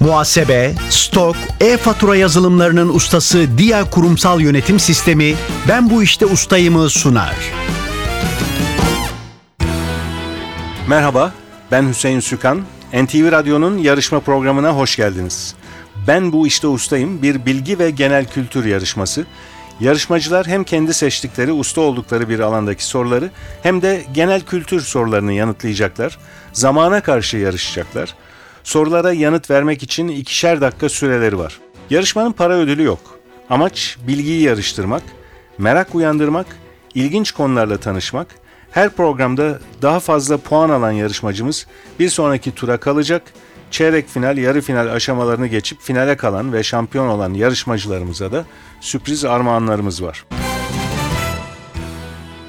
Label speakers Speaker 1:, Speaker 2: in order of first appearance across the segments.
Speaker 1: Muhasebe, stok, e-fatura yazılımlarının ustası Dia Kurumsal Yönetim Sistemi Ben Bu İşte Ustayım'ı sunar.
Speaker 2: Merhaba, ben Hüseyin Sükan. NTV Radyo'nun yarışma programına hoş geldiniz. Ben Bu İşte Ustayım bir bilgi ve genel kültür yarışması. Yarışmacılar hem kendi seçtikleri, usta oldukları bir alandaki soruları hem de genel kültür sorularını yanıtlayacaklar. Zamana karşı yarışacaklar. Sorulara yanıt vermek için ikişer dakika süreleri var. Yarışmanın para ödülü yok. Amaç bilgiyi yarıştırmak, merak uyandırmak, ilginç konularla tanışmak. Her programda daha fazla puan alan yarışmacımız bir sonraki tura kalacak. Çeyrek final, yarı final aşamalarını geçip finale kalan ve şampiyon olan yarışmacılarımıza da sürpriz armağanlarımız var.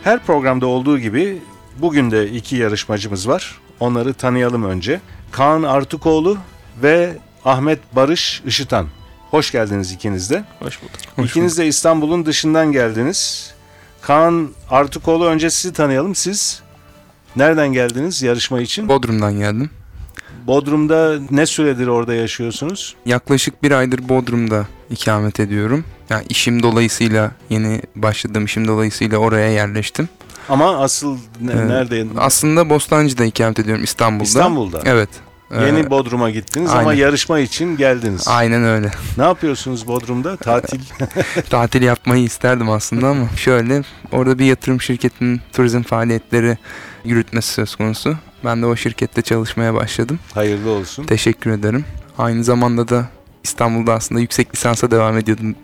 Speaker 2: Her programda olduğu gibi bugün de iki yarışmacımız var. Onları tanıyalım önce. Kaan Artukoğlu ve Ahmet Barış Işıtan. Hoş geldiniz ikiniz de.
Speaker 3: Hoş bulduk.
Speaker 2: İkiniz de İstanbul'un dışından geldiniz. Kaan Artukoğlu önce sizi tanıyalım. Siz nereden geldiniz yarışma için?
Speaker 3: Bodrum'dan geldim.
Speaker 2: Bodrum'da ne süredir orada yaşıyorsunuz?
Speaker 3: Yaklaşık bir aydır Bodrum'da ikamet ediyorum. Yani işim dolayısıyla yeni başladığım işim dolayısıyla oraya yerleştim.
Speaker 2: Ama asıl ne-
Speaker 3: Ee,
Speaker 2: nerede?
Speaker 3: Aslında Bostancı'da ikamet ediyorum İstanbul'da.
Speaker 2: İstanbul'da.
Speaker 3: Evet. Ee,
Speaker 2: Yeni Bodrum'a gittiniz ama
Speaker 3: aynen.
Speaker 2: yarışma için geldiniz.
Speaker 3: Aynen öyle.
Speaker 2: Ne yapıyorsunuz Bodrum'da? Tatil.
Speaker 3: Tatil yapmayı isterdim aslında ama şöyle orada bir yatırım şirketinin turizm faaliyetleri yürütmesi söz konusu. Ben de o şirkette çalışmaya başladım.
Speaker 2: Hayırlı olsun.
Speaker 3: Teşekkür ederim. Aynı zamanda da İstanbul'da aslında yüksek lisansa devam ediyordum.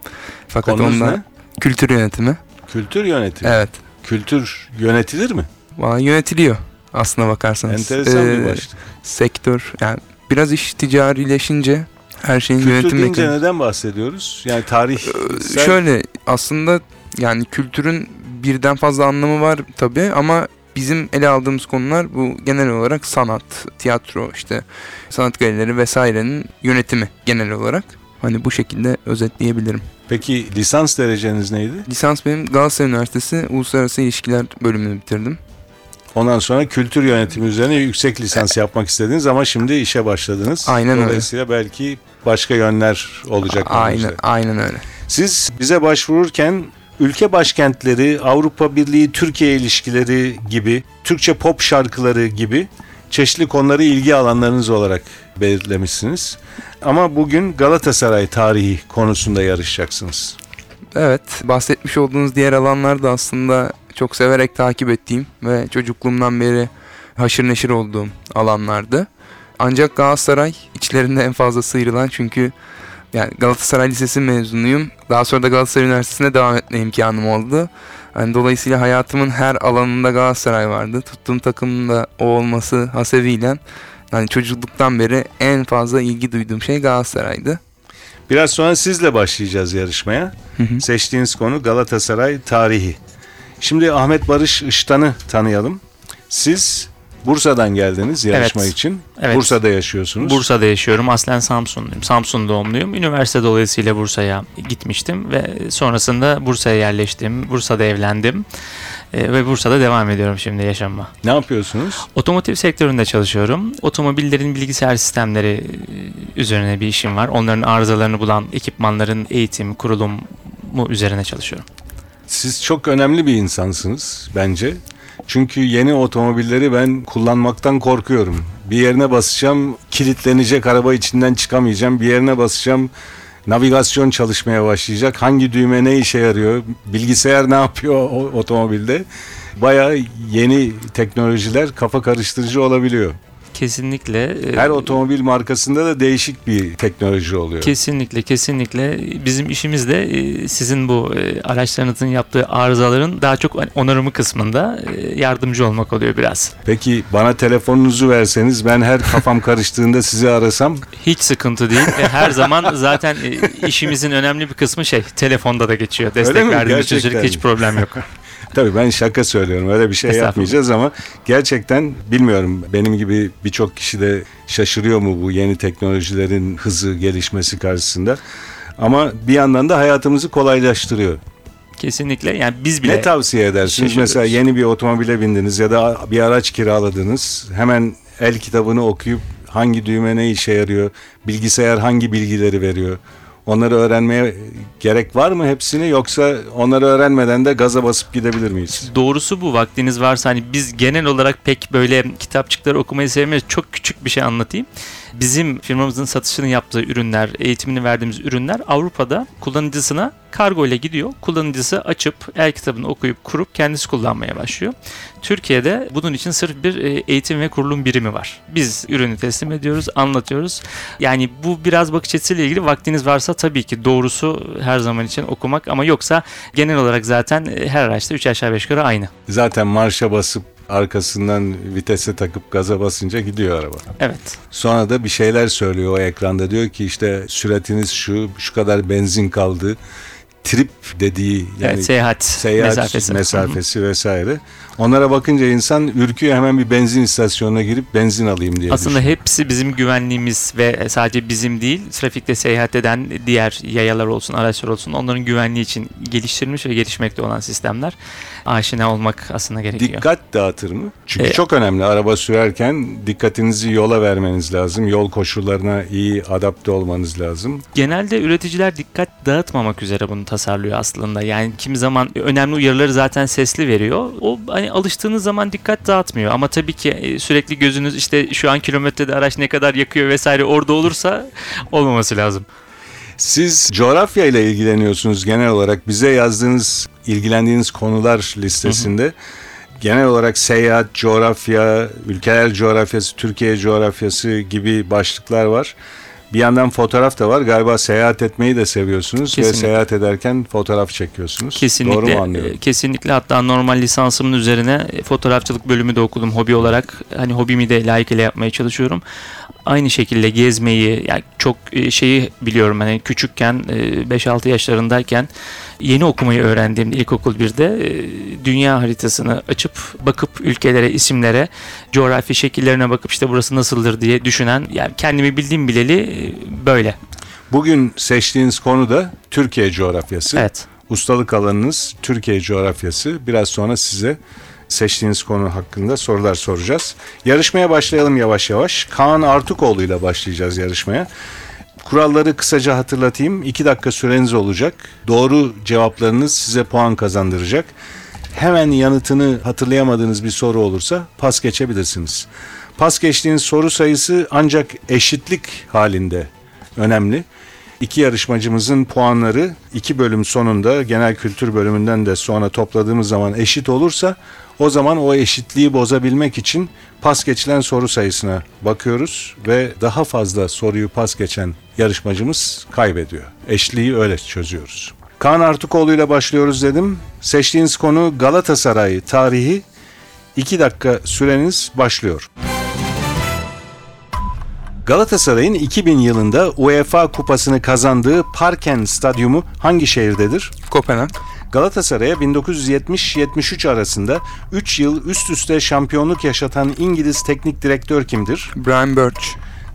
Speaker 3: Fakat
Speaker 2: Konunuz
Speaker 3: onda
Speaker 2: ne?
Speaker 3: kültür yönetimi.
Speaker 2: Kültür yönetimi.
Speaker 3: Evet.
Speaker 2: Kültür yönetilir mi?
Speaker 3: Valla yönetiliyor aslına bakarsanız.
Speaker 2: Enteresan bir
Speaker 3: Ee,
Speaker 2: başlık.
Speaker 3: Sektör yani biraz iş ticarileşince her şeyin
Speaker 2: Kültür
Speaker 3: yönetim
Speaker 2: deyince
Speaker 3: mekanizması.
Speaker 2: neden bahsediyoruz? Yani tarih.
Speaker 3: Ee, Şöyle aslında yani kültürün birden fazla anlamı var tabii ama bizim ele aldığımız konular bu genel olarak sanat, tiyatro, işte sanat galerileri vesairenin yönetimi genel olarak. Hani bu şekilde özetleyebilirim.
Speaker 2: Peki lisans dereceniz neydi?
Speaker 3: Lisans benim Galatasaray Üniversitesi Uluslararası İlişkiler bölümünü bitirdim.
Speaker 2: Ondan sonra kültür yönetimi üzerine yüksek lisans yapmak istediniz ama şimdi işe başladınız.
Speaker 3: Aynen öyle.
Speaker 2: Dolayısıyla belki başka yönler olacak.
Speaker 3: Aynen,
Speaker 2: önümüzde.
Speaker 3: aynen öyle.
Speaker 2: Siz bize başvururken ülke başkentleri, Avrupa Birliği Türkiye ilişkileri gibi, Türkçe pop şarkıları gibi çeşitli konuları ilgi alanlarınız olarak belirlemişsiniz. Ama bugün Galatasaray tarihi konusunda yarışacaksınız.
Speaker 3: Evet, bahsetmiş olduğunuz diğer alanlar da aslında çok severek takip ettiğim ve çocukluğumdan beri haşır neşir olduğum alanlardı. Ancak Galatasaray içlerinde en fazla sıyrılan çünkü yani Galatasaray Lisesi mezunuyum. Daha sonra da Galatasaray Üniversitesi'ne devam etme imkanım oldu. Yani dolayısıyla hayatımın her alanında Galatasaray vardı. Tuttuğum takımın da o olması hasebiyle yani çocukluktan beri en fazla ilgi duyduğum şey Galatasaray'dı.
Speaker 2: Biraz sonra sizle başlayacağız yarışmaya.
Speaker 3: Hı hı.
Speaker 2: Seçtiğiniz konu Galatasaray tarihi. Şimdi Ahmet Barış Iştan'ı tanıyalım. Siz Bursa'dan geldiniz yarışma
Speaker 4: Evet.
Speaker 2: için.
Speaker 4: Evet.
Speaker 2: Bursa'da yaşıyorsunuz.
Speaker 4: Bursa'da yaşıyorum. Aslen Samsunluyum. Samsun doğumluyum. Üniversite dolayısıyla Bursa'ya gitmiştim ve sonrasında Bursa'ya yerleştim. Bursa'da evlendim. Ee, ve Bursa'da devam ediyorum şimdi yaşamıma.
Speaker 2: Ne yapıyorsunuz?
Speaker 4: Otomotiv sektöründe çalışıyorum. Otomobillerin bilgisayar sistemleri e, üzerine bir işim var. Onların arızalarını bulan ekipmanların eğitim, kurulumu üzerine çalışıyorum.
Speaker 2: Siz çok önemli bir insansınız bence. Çünkü yeni otomobilleri ben kullanmaktan korkuyorum. Bir yerine basacağım, kilitlenecek, araba içinden çıkamayacağım. Bir yerine basacağım, navigasyon çalışmaya başlayacak. Hangi düğme ne işe yarıyor? Bilgisayar ne yapıyor o otomobilde? Bayağı yeni teknolojiler kafa karıştırıcı olabiliyor.
Speaker 4: Kesinlikle. e,
Speaker 2: Her otomobil markasında da değişik bir teknoloji oluyor.
Speaker 4: Kesinlikle kesinlikle bizim işimiz de e, sizin bu e, araçlarınızın yaptığı arızaların daha çok onarımı kısmında yardımcı olmak oluyor biraz.
Speaker 2: Peki bana telefonunuzu verseniz ben her kafam karıştığında sizi arasam
Speaker 4: Hiç sıkıntı değil her zaman zaten işimizin önemli bir kısmı şey telefonda da geçiyor. Destek verdiğimiz sürece hiç problem yok.
Speaker 2: Tabii ben şaka söylüyorum öyle bir şey yapmayacağız ama gerçekten bilmiyorum benim gibi birçok kişi de şaşırıyor mu bu yeni teknolojilerin hızı gelişmesi karşısında. Ama bir yandan da hayatımızı kolaylaştırıyor.
Speaker 4: Kesinlikle yani biz bile
Speaker 2: Ne tavsiye edersiniz?
Speaker 4: şaşırıyoruz.
Speaker 2: Mesela yeni bir otomobile bindiniz ya da bir araç kiraladınız. Hemen el kitabını okuyup hangi düğme ne işe yarıyor, bilgisayar hangi bilgileri veriyor. Onları öğrenmeye gerek var mı hepsini yoksa onları öğrenmeden de gaza basıp gidebilir miyiz?
Speaker 4: Doğrusu bu vaktiniz varsa hani biz genel olarak pek böyle kitapçıkları okumayı sevmeyiz. Çok küçük bir şey anlatayım. Bizim firmamızın satışını yaptığı ürünler, eğitimini verdiğimiz ürünler Avrupa'da kullanıcısına kargo ile gidiyor. Kullanıcısı açıp el kitabını okuyup kurup kendisi kullanmaya başlıyor. Türkiye'de bunun için sırf bir e, eğitim ve kurulum birimi var. Biz ürünü teslim ediyoruz, anlatıyoruz. Yani bu biraz bakış açısıyla ilgili vaktiniz varsa tabii ki doğrusu her zaman için okumak ama yoksa genel olarak zaten e, her araçta 3 aşağı 5 yukarı aynı.
Speaker 2: Zaten marşa basıp arkasından vitese takıp gaza basınca gidiyor araba.
Speaker 4: Evet.
Speaker 2: Sonra da bir şeyler söylüyor o ekranda. Diyor ki işte süratiniz şu, şu kadar benzin kaldı. Trip dediği yani
Speaker 4: evet, seyahat,
Speaker 2: seyahat
Speaker 4: mesafesi.
Speaker 2: mesafesi, vesaire. Onlara bakınca insan ürküyor hemen bir benzin istasyonuna girip benzin alayım diye
Speaker 4: Aslında
Speaker 2: düşünüyor.
Speaker 4: hepsi bizim güvenliğimiz ve sadece bizim değil, trafikte seyahat eden diğer yayalar olsun, araçlar olsun onların güvenliği için geliştirilmiş ve gelişmekte olan sistemler. Aşina olmak aslında gerekiyor.
Speaker 2: Dikkat dağıtır mı? Çünkü
Speaker 4: E,
Speaker 2: çok önemli. Araba sürerken dikkatinizi yola vermeniz lazım. Yol koşullarına iyi adapte olmanız lazım.
Speaker 4: Genelde üreticiler dikkat dağıtmamak üzere bunu tasarlıyor aslında. Yani kimi zaman önemli uyarıları zaten sesli veriyor. O hani alıştığınız zaman dikkat dağıtmıyor. Ama tabii ki e, sürekli gözünüz işte şu an kilometrede araç ne kadar yakıyor vesaire orada olursa olmaması lazım.
Speaker 2: Siz coğrafya ile ilgileniyorsunuz genel olarak. Bize yazdığınız, ilgilendiğiniz konular listesinde genel olarak seyahat, coğrafya, ülkeler coğrafyası, Türkiye coğrafyası gibi başlıklar var. Bir yandan fotoğraf da var. Galiba seyahat etmeyi de seviyorsunuz ve
Speaker 4: Kesinlikle.
Speaker 2: seyahat ederken fotoğraf çekiyorsunuz.
Speaker 4: Kesinlikle.
Speaker 2: Doğru mu anlıyorum?
Speaker 4: e, Kesinlikle hatta normal lisansımın üzerine e, fotoğrafçılık bölümü de okudum hobi olarak. Hani hobimi de layıkıyla yapmaya çalışıyorum. Aynı şekilde gezmeyi yani çok e, şeyi biliyorum hani küçükken e, 5-6 yaşlarındayken yeni okumayı öğrendiğim ilkokul 1'de e, dünya haritasını açıp bakıp ülkelere, isimlere, coğrafi şekillerine bakıp işte burası nasıldır diye düşünen yani kendimi bildiğim bileli e, böyle.
Speaker 2: Bugün seçtiğiniz konu da Türkiye coğrafyası.
Speaker 4: Evet.
Speaker 2: Ustalık alanınız Türkiye coğrafyası. Biraz sonra size seçtiğiniz konu hakkında sorular soracağız. Yarışmaya başlayalım yavaş yavaş. Kaan Artukoğlu ile başlayacağız yarışmaya. Kuralları kısaca hatırlatayım. 2 dakika süreniz olacak. Doğru cevaplarınız size puan kazandıracak. Hemen yanıtını hatırlayamadığınız bir soru olursa pas geçebilirsiniz. Pas geçtiğiniz soru sayısı ancak eşitlik halinde önemli. İki yarışmacımızın puanları iki bölüm sonunda genel kültür bölümünden de sonra topladığımız zaman eşit olursa o zaman o eşitliği bozabilmek için pas geçilen soru sayısına bakıyoruz ve daha fazla soruyu pas geçen yarışmacımız kaybediyor. Eşliği öyle çözüyoruz. Kaan Artukoğlu ile başlıyoruz dedim. Seçtiğiniz konu Galatasaray tarihi. 2 dakika süreniz başlıyor. Galatasaray'ın 2000 yılında UEFA kupasını kazandığı Parken Stadyumu hangi şehirdedir?
Speaker 3: Kopenhag,
Speaker 2: Galatasaray'a 1970-73 arasında 3 yıl üst üste şampiyonluk yaşatan İngiliz teknik direktör kimdir?
Speaker 3: Brian Birch,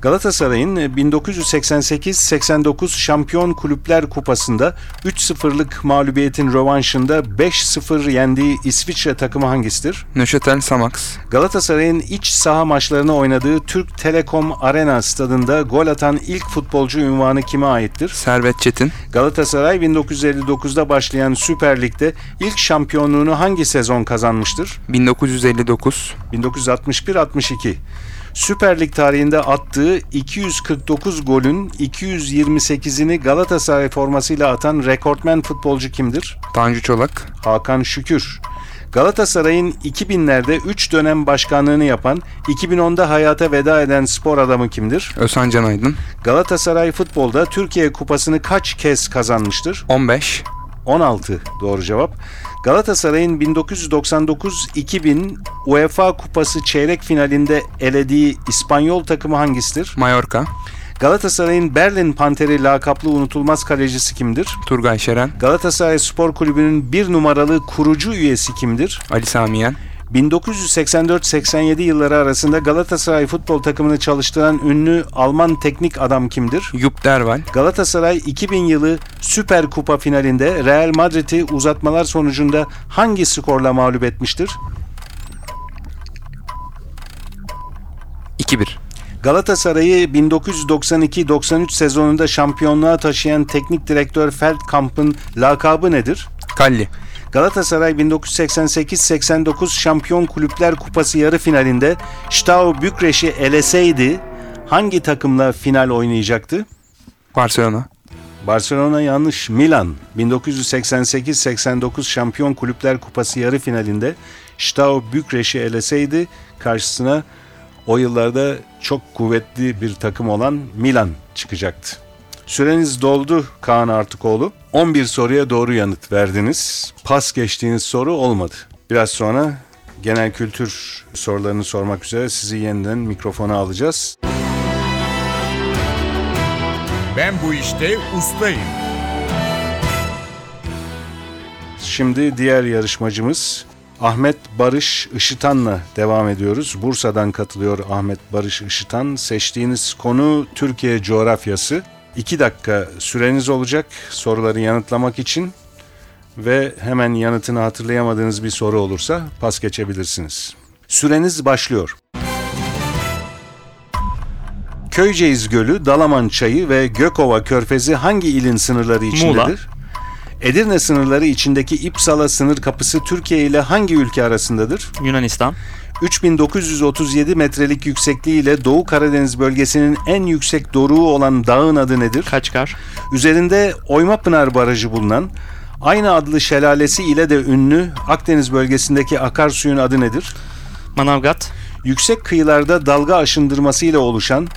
Speaker 2: Galatasaray'ın 1988-89 Şampiyon Kulüpler Kupası'nda 3-0'lık mağlubiyetin rövanşında 5-0 yendiği İsviçre takımı hangisidir?
Speaker 3: Neuchâtel Xamax,
Speaker 2: Galatasaray'ın iç saha maçlarını oynadığı Türk Telekom Arena stadında gol atan ilk futbolcu ünvanı kime aittir?
Speaker 3: Servet Çetin,
Speaker 2: Galatasaray 1959'da başlayan Süper Lig'de ilk şampiyonluğunu hangi sezon kazanmıştır?
Speaker 3: 1959,
Speaker 2: 1961-62. Süper Lig tarihinde attığı 249 golün 228'ini Galatasaray formasıyla atan rekortmen futbolcu kimdir?
Speaker 3: Tanju Çolak,
Speaker 2: Hakan Şükür. Galatasaray'ın 2000'lerde 3 dönem başkanlığını yapan, 2010'da hayata veda eden spor adamı kimdir?
Speaker 3: Özhan Can Aydın,
Speaker 2: Galatasaray futbolda Türkiye Kupası'nı kaç kez kazanmıştır?
Speaker 3: 15,
Speaker 2: 16 doğru cevap. Galatasaray'ın 1999-2000 UEFA Kupası çeyrek finalinde elediği İspanyol takımı hangisidir?
Speaker 3: Mallorca,
Speaker 2: Galatasaray'ın Berlin Panteri lakaplı unutulmaz kalecisi kimdir?
Speaker 3: Turgay Şeren,
Speaker 2: Galatasaray Spor Kulübü'nün bir numaralı kurucu üyesi kimdir?
Speaker 3: Ali Samiyen,
Speaker 2: 1984-87 yılları arasında Galatasaray futbol takımını çalıştıran ünlü Alman teknik adam kimdir?
Speaker 3: Jupp Derval,
Speaker 2: Galatasaray 2000 yılı Süper Kupa finalinde Real Madrid'i uzatmalar sonucunda hangi skorla mağlup etmiştir?
Speaker 3: 2-1,
Speaker 2: Galatasaray'ı 1992-93 sezonunda şampiyonluğa taşıyan teknik direktör Feldkamp'ın lakabı nedir?
Speaker 3: Kalli.
Speaker 2: Galatasaray 1988-89 Şampiyon Kulüpler Kupası yarı finalinde Steaua Bükreş'i eleseydi hangi takımla final oynayacaktı?
Speaker 3: Barcelona.
Speaker 2: Barcelona yanlış. Milan 1988-89 Şampiyon Kulüpler Kupası yarı finalinde Steaua Bükreş'i eleseydi karşısına o yıllarda çok kuvvetli bir takım olan Milan çıkacaktı. Süreniz doldu Kaan Artıkoğlu. 11 soruya doğru yanıt verdiniz. Pas geçtiğiniz soru olmadı. Biraz sonra genel kültür sorularını sormak üzere sizi yeniden mikrofona alacağız.
Speaker 5: Ben bu işte ustayım.
Speaker 2: Şimdi diğer yarışmacımız Ahmet Barış Işıtan'la devam ediyoruz. Bursa'dan katılıyor Ahmet Barış Işıtan. Seçtiğiniz konu Türkiye coğrafyası. 2 dakika süreniz olacak soruları yanıtlamak için ve hemen yanıtını hatırlayamadığınız bir soru olursa pas geçebilirsiniz. Süreniz başlıyor. Köyceğiz Gölü, Dalaman Çayı ve Gökova Körfezi hangi ilin sınırları içindedir? Edirne sınırları içindeki İpsala sınır kapısı Türkiye ile hangi ülke arasındadır?
Speaker 4: Yunanistan.
Speaker 2: 3937 metrelik yüksekliğiyle Doğu Karadeniz bölgesinin en yüksek doruğu olan dağın adı nedir?
Speaker 4: Kaçkar.
Speaker 2: Üzerinde Oymapınar Barajı bulunan, aynı adlı şelalesi ile de ünlü Akdeniz bölgesindeki akarsuyun adı nedir?
Speaker 4: Manavgat.
Speaker 2: Yüksek kıyılarda dalga aşındırması ile oluşan,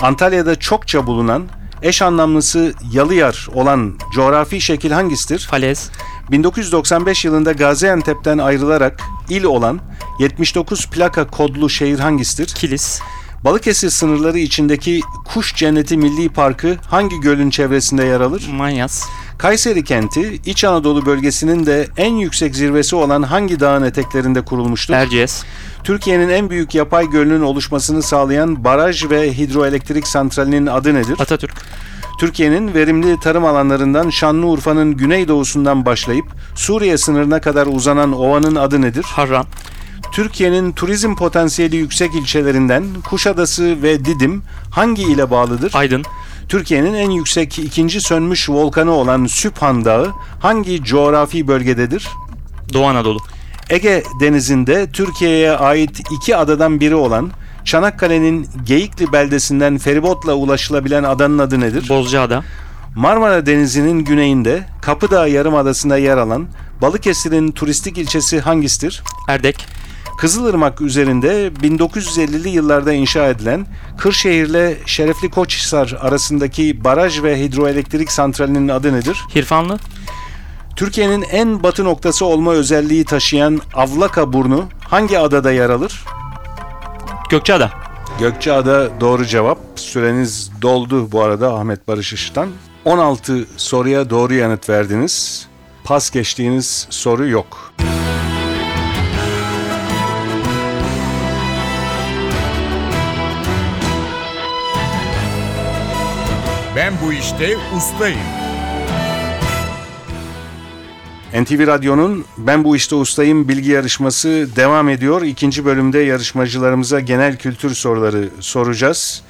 Speaker 2: Antalya'da çokça bulunan, eş anlamlısı Yalıyar olan coğrafi şekil hangisidir?
Speaker 4: Falez.
Speaker 2: 1995 yılında Gaziantep'ten ayrılarak il olan 79 plaka kodlu şehir hangisidir?
Speaker 4: Kilis.
Speaker 2: Balıkesir sınırları içindeki Kuş Cenneti Milli Parkı hangi gölün çevresinde yer alır?
Speaker 4: Manyas.
Speaker 2: Kayseri kenti İç Anadolu bölgesinin de en yüksek zirvesi olan hangi dağın eteklerinde kurulmuştur?
Speaker 4: Erciyes.
Speaker 2: Türkiye'nin en büyük yapay gölünün oluşmasını sağlayan baraj ve hidroelektrik santralinin adı nedir?
Speaker 4: Atatürk.
Speaker 2: Türkiye'nin verimli tarım alanlarından Şanlıurfa'nın güneydoğusundan başlayıp Suriye sınırına kadar uzanan ovanın adı nedir?
Speaker 4: Harran.
Speaker 2: Türkiye'nin turizm potansiyeli yüksek ilçelerinden Kuşadası ve Didim hangi ile bağlıdır?
Speaker 4: Aydın.
Speaker 2: Türkiye'nin en yüksek ikinci sönmüş volkanı olan Süphan Dağı hangi coğrafi bölgededir?
Speaker 4: Doğu Anadolu.
Speaker 2: Ege Denizi'nde Türkiye'ye ait iki adadan biri olan Çanakkale'nin Geyikli beldesinden feribotla ulaşılabilen adanın adı nedir?
Speaker 4: Bozcaada.
Speaker 2: Marmara Denizi'nin güneyinde Kapıdağ Yarımadası'nda yer alan Balıkesir'in turistik ilçesi hangisidir?
Speaker 4: Erdek.
Speaker 2: Kızılırmak üzerinde 1950'li yıllarda inşa edilen Kırşehir'le Şerefli Koçhisar arasındaki baraj ve hidroelektrik santralinin adı nedir?
Speaker 4: Hirfanlı.
Speaker 2: Türkiye'nin en batı noktası olma özelliği taşıyan Avlaka Burnu hangi adada yer alır?
Speaker 4: Gökçeada.
Speaker 2: Gökçeada doğru cevap. Süreniz doldu bu arada Ahmet Barış Işık'tan. 16 soruya doğru yanıt verdiniz. Pas geçtiğiniz soru yok.
Speaker 5: Ben bu işte ustayım.
Speaker 2: NTV Radyo'nun Ben Bu İşte Ustayım bilgi yarışması devam ediyor. İkinci bölümde yarışmacılarımıza genel kültür soruları soracağız.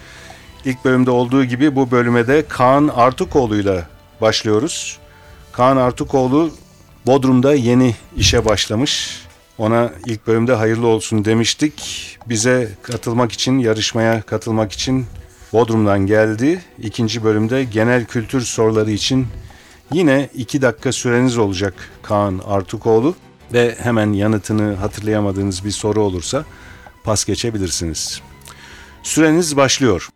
Speaker 2: İlk bölümde olduğu gibi bu bölüme de Kaan Artukoğlu'yla başlıyoruz. Kaan Artukoğlu Bodrum'da yeni işe başlamış. Ona ilk bölümde hayırlı olsun demiştik. Bize katılmak için, yarışmaya katılmak için Bodrum'dan geldi. İkinci bölümde genel kültür soruları için Yine iki dakika süreniz olacak Kaan Artukoğlu ve hemen yanıtını hatırlayamadığınız bir soru olursa pas geçebilirsiniz. Süreniz başlıyor.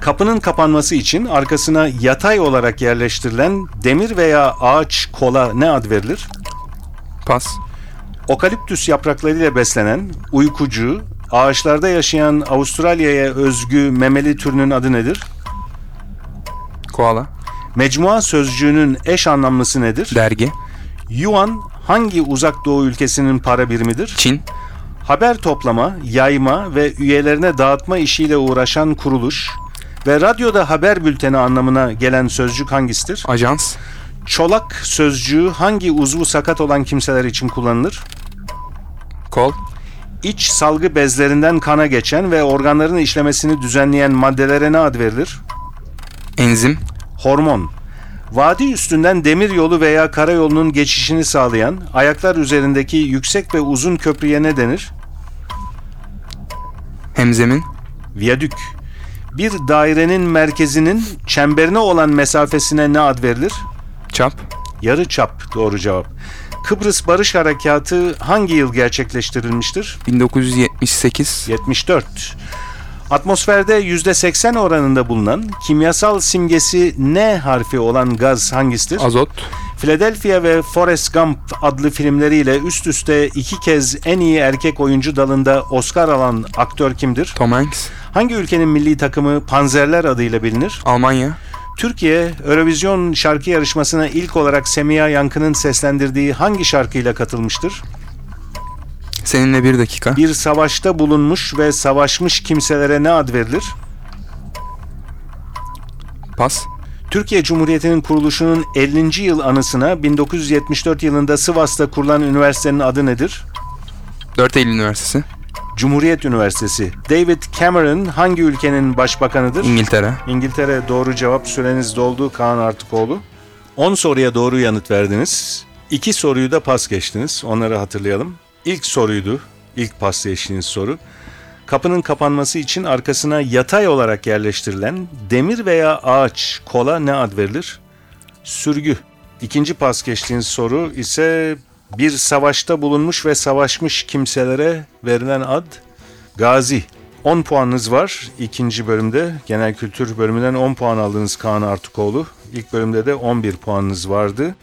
Speaker 2: Kapının kapanması için arkasına yatay olarak yerleştirilen demir veya ağaç kola ne ad verilir?
Speaker 3: Pas.
Speaker 2: Okaliptüs yapraklarıyla beslenen, uykucu, ağaçlarda yaşayan Avustralya'ya özgü memeli türünün adı nedir?
Speaker 3: Koala.
Speaker 2: Mecmua sözcüğünün eş anlamlısı nedir?
Speaker 3: Dergi.
Speaker 2: Yuan hangi uzak doğu ülkesinin para birimidir?
Speaker 3: Çin.
Speaker 2: Haber toplama, yayma ve üyelerine dağıtma işiyle uğraşan kuruluş ve radyoda haber bülteni anlamına gelen sözcük hangisidir?
Speaker 3: Ajans.
Speaker 2: Çolak sözcüğü hangi uzvu sakat olan kimseler için kullanılır?
Speaker 3: Kol.
Speaker 2: İç salgı bezlerinden kana geçen ve organların işlemesini düzenleyen maddelere ne ad verilir?
Speaker 3: Enzim.
Speaker 2: Hormon. Vadi üstünden demir yolu veya karayolunun geçişini sağlayan ayaklar üzerindeki yüksek ve uzun köprüye ne denir?
Speaker 3: Hemzemin.
Speaker 2: Viyadük. Bir dairenin merkezinin çemberine olan mesafesine ne ad verilir?
Speaker 3: Çap.
Speaker 2: Yarı çap doğru cevap. Kıbrıs Barış Harekatı hangi yıl gerçekleştirilmiştir?
Speaker 3: 1978.
Speaker 2: 74. Atmosferde %80 oranında bulunan kimyasal simgesi N harfi olan gaz hangisidir?
Speaker 3: Azot.
Speaker 2: Philadelphia ve Forrest Gump adlı filmleriyle üst üste iki kez en iyi erkek oyuncu dalında Oscar alan aktör kimdir?
Speaker 3: Tom Hanks.
Speaker 2: Hangi ülkenin milli takımı Panzerler adıyla bilinir?
Speaker 3: Almanya.
Speaker 2: Türkiye, Eurovision şarkı yarışmasına ilk olarak Semiha Yankı'nın seslendirdiği hangi şarkıyla katılmıştır?
Speaker 3: Seninle bir dakika.
Speaker 2: Bir savaşta bulunmuş ve savaşmış kimselere ne ad verilir?
Speaker 3: Pas.
Speaker 2: Türkiye Cumhuriyeti'nin kuruluşunun 50. yıl anısına 1974 yılında Sivas'ta kurulan üniversitenin adı nedir?
Speaker 3: 4 Eylül Üniversitesi.
Speaker 2: Cumhuriyet Üniversitesi. David Cameron hangi ülkenin başbakanıdır?
Speaker 3: İngiltere.
Speaker 2: İngiltere doğru cevap süreniz doldu Kaan Artıkoğlu. 10 soruya doğru yanıt verdiniz. 2 soruyu da pas geçtiniz. Onları hatırlayalım. İlk soruydu. İlk pas geçtiğiniz soru. Kapının kapanması için arkasına yatay olarak yerleştirilen demir veya ağaç kola ne ad verilir? Sürgü. İkinci pas geçtiğiniz soru ise bir savaşta bulunmuş ve savaşmış kimselere verilen ad gazi. 10 puanınız var ikinci bölümde. Genel kültür bölümünden 10 puan aldınız Kaan Artıkoğlu. İlk bölümde de 11 puanınız vardı.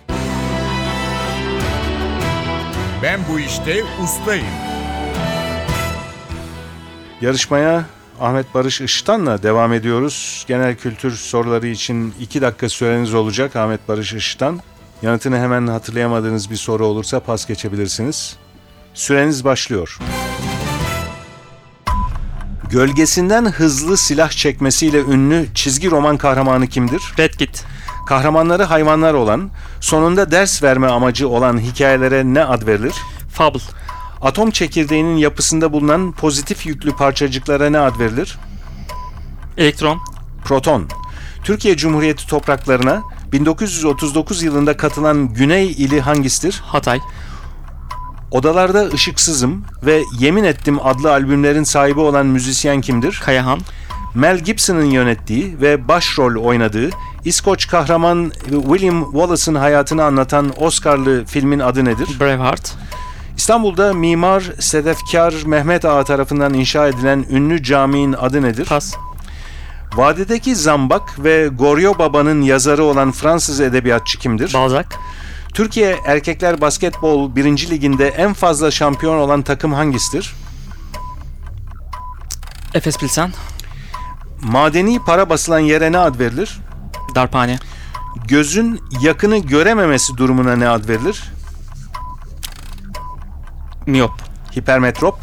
Speaker 5: Ben bu işte ustayım.
Speaker 2: Yarışmaya Ahmet Barış Işıtan'la devam ediyoruz. Genel kültür soruları için 2 dakika süreniz olacak Ahmet Barış Işıtan. Yanıtını hemen hatırlayamadığınız bir soru olursa pas geçebilirsiniz. Süreniz başlıyor. Gölgesinden hızlı silah çekmesiyle ünlü çizgi roman kahramanı kimdir?
Speaker 4: Red Git.
Speaker 2: Kahramanları hayvanlar olan, sonunda ders verme amacı olan hikayelere ne ad verilir?
Speaker 4: Fable.
Speaker 2: Atom çekirdeğinin yapısında bulunan pozitif yüklü parçacıklara ne ad verilir?
Speaker 4: Elektron.
Speaker 2: Proton. Türkiye Cumhuriyeti topraklarına 1939 yılında katılan Güney ili hangisidir?
Speaker 4: Hatay.
Speaker 2: Odalarda Işıksızım ve Yemin Ettim adlı albümlerin sahibi olan müzisyen kimdir?
Speaker 4: Kayahan.
Speaker 2: Mel Gibson'ın yönettiği ve başrol oynadığı İskoç kahraman William Wallace'ın hayatını anlatan Oscar'lı filmin adı nedir?
Speaker 4: Braveheart.
Speaker 2: İstanbul'da mimar Sedefkar Mehmet Ağa tarafından inşa edilen ünlü caminin adı nedir?
Speaker 4: Pas.
Speaker 2: Vadideki Zambak ve Goryo Baba'nın yazarı olan Fransız edebiyatçı kimdir?
Speaker 4: Balzac.
Speaker 2: Türkiye Erkekler Basketbol 1. Liginde en fazla şampiyon olan takım hangisidir?
Speaker 4: Efes Pilsen.
Speaker 2: Madeni para basılan yere ne ad verilir?
Speaker 4: Darphane.
Speaker 2: Gözün yakını görememesi durumuna ne ad verilir?
Speaker 4: Miyop.
Speaker 2: Hipermetrop.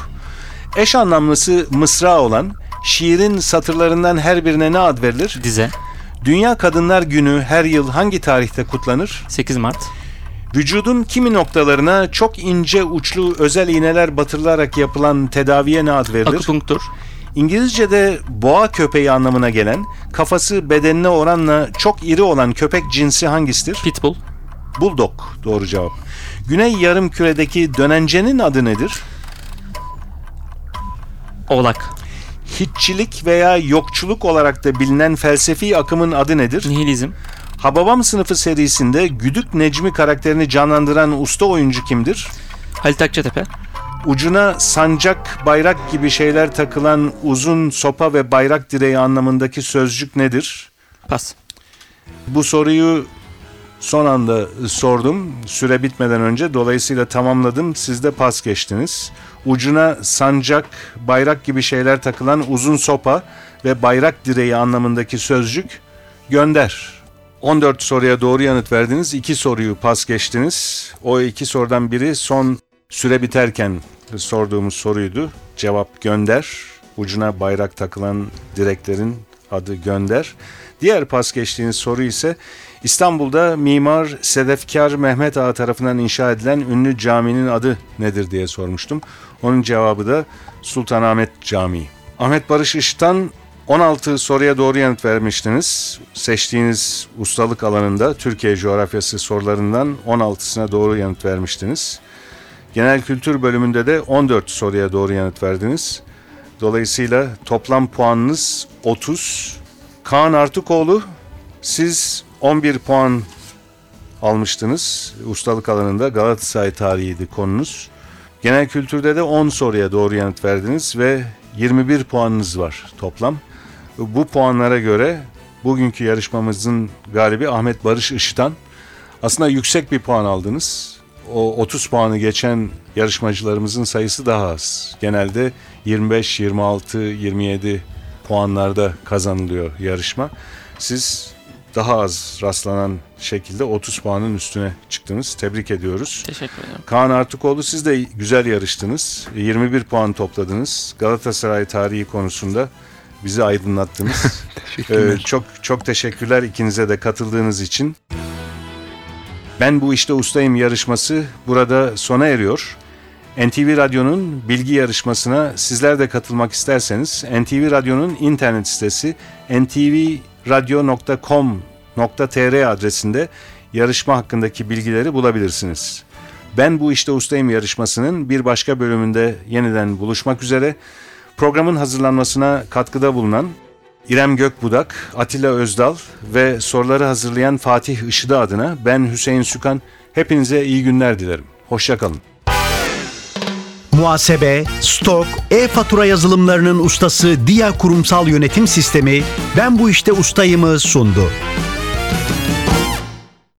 Speaker 2: Eş anlamlısı mısra olan şiirin satırlarından her birine ne ad verilir?
Speaker 4: Dize.
Speaker 2: Dünya Kadınlar Günü her yıl hangi tarihte kutlanır?
Speaker 4: 8 Mart.
Speaker 2: Vücudun kimi noktalarına çok ince uçlu özel iğneler batırılarak yapılan tedaviye ne ad verilir?
Speaker 4: Akupunktur.
Speaker 2: İngilizce'de boğa köpeği anlamına gelen, kafası bedenine oranla çok iri olan köpek cinsi hangisidir?
Speaker 4: Pitbull.
Speaker 2: Bulldog doğru cevap. Güney yarım küredeki dönencenin adı nedir?
Speaker 4: Oğlak.
Speaker 2: Hiççilik veya yokçuluk olarak da bilinen felsefi akımın adı nedir?
Speaker 4: Nihilizm.
Speaker 2: Hababam sınıfı serisinde Güdük Necmi karakterini canlandıran usta oyuncu kimdir?
Speaker 4: Halit Akçatepe.
Speaker 2: Ucuna sancak, bayrak gibi şeyler takılan uzun sopa ve bayrak direği anlamındaki sözcük nedir?
Speaker 4: Pas.
Speaker 2: Bu soruyu son anda sordum. Süre bitmeden önce dolayısıyla tamamladım. Siz de pas geçtiniz. Ucuna sancak, bayrak gibi şeyler takılan uzun sopa ve bayrak direği anlamındaki sözcük gönder. 14 soruya doğru yanıt verdiniz. 2 soruyu pas geçtiniz. O iki sorudan biri son süre biterken sorduğumuz soruydu. Cevap gönder. Ucuna bayrak takılan direklerin adı Gönder. Diğer pas geçtiğiniz soru ise İstanbul'da mimar Sedefkar Mehmet Ağa tarafından inşa edilen ünlü caminin adı nedir diye sormuştum. Onun cevabı da Sultanahmet Camii. Ahmet Barış Iş'tan 16 soruya doğru yanıt vermiştiniz. Seçtiğiniz ustalık alanında Türkiye coğrafyası sorularından 16'sına doğru yanıt vermiştiniz. Genel kültür bölümünde de 14 soruya doğru yanıt verdiniz. Dolayısıyla toplam puanınız 30. Kaan Artıkoğlu siz 11 puan almıştınız. Ustalık alanında Galatasaray tarihiydi konunuz. Genel kültürde de 10 soruya doğru yanıt verdiniz ve 21 puanınız var toplam. Bu puanlara göre bugünkü yarışmamızın galibi Ahmet Barış Işıtan. Aslında yüksek bir puan aldınız. O 30 puanı geçen yarışmacılarımızın sayısı daha az. Genelde 25, 26, 27 puanlarda kazanılıyor yarışma. Siz daha az rastlanan şekilde 30 puanın üstüne çıktınız. Tebrik ediyoruz.
Speaker 4: Teşekkür ederim.
Speaker 2: Kaan Artıkoğlu siz de güzel yarıştınız. 21 puan topladınız. Galatasaray tarihi konusunda bizi aydınlattınız. Ee, çok çok teşekkürler ikinize de katıldığınız için. Ben bu işte ustayım yarışması burada sona eriyor. NTV Radyo'nun bilgi yarışmasına sizler de katılmak isterseniz NTV Radyo'nun internet sitesi ntvradio.com.tr adresinde yarışma hakkındaki bilgileri bulabilirsiniz. Ben bu işte ustayım yarışmasının bir başka bölümünde yeniden buluşmak üzere. Programın hazırlanmasına katkıda bulunan İrem Gökbudak, Atilla Özdal ve soruları hazırlayan Fatih Işıdı adına ben Hüseyin Sükan hepinize iyi günler dilerim. Hoşçakalın.
Speaker 1: Muhasebe, stok, e-fatura yazılımlarının ustası Dia Kurumsal Yönetim Sistemi Ben bu işte ustayımı sundu.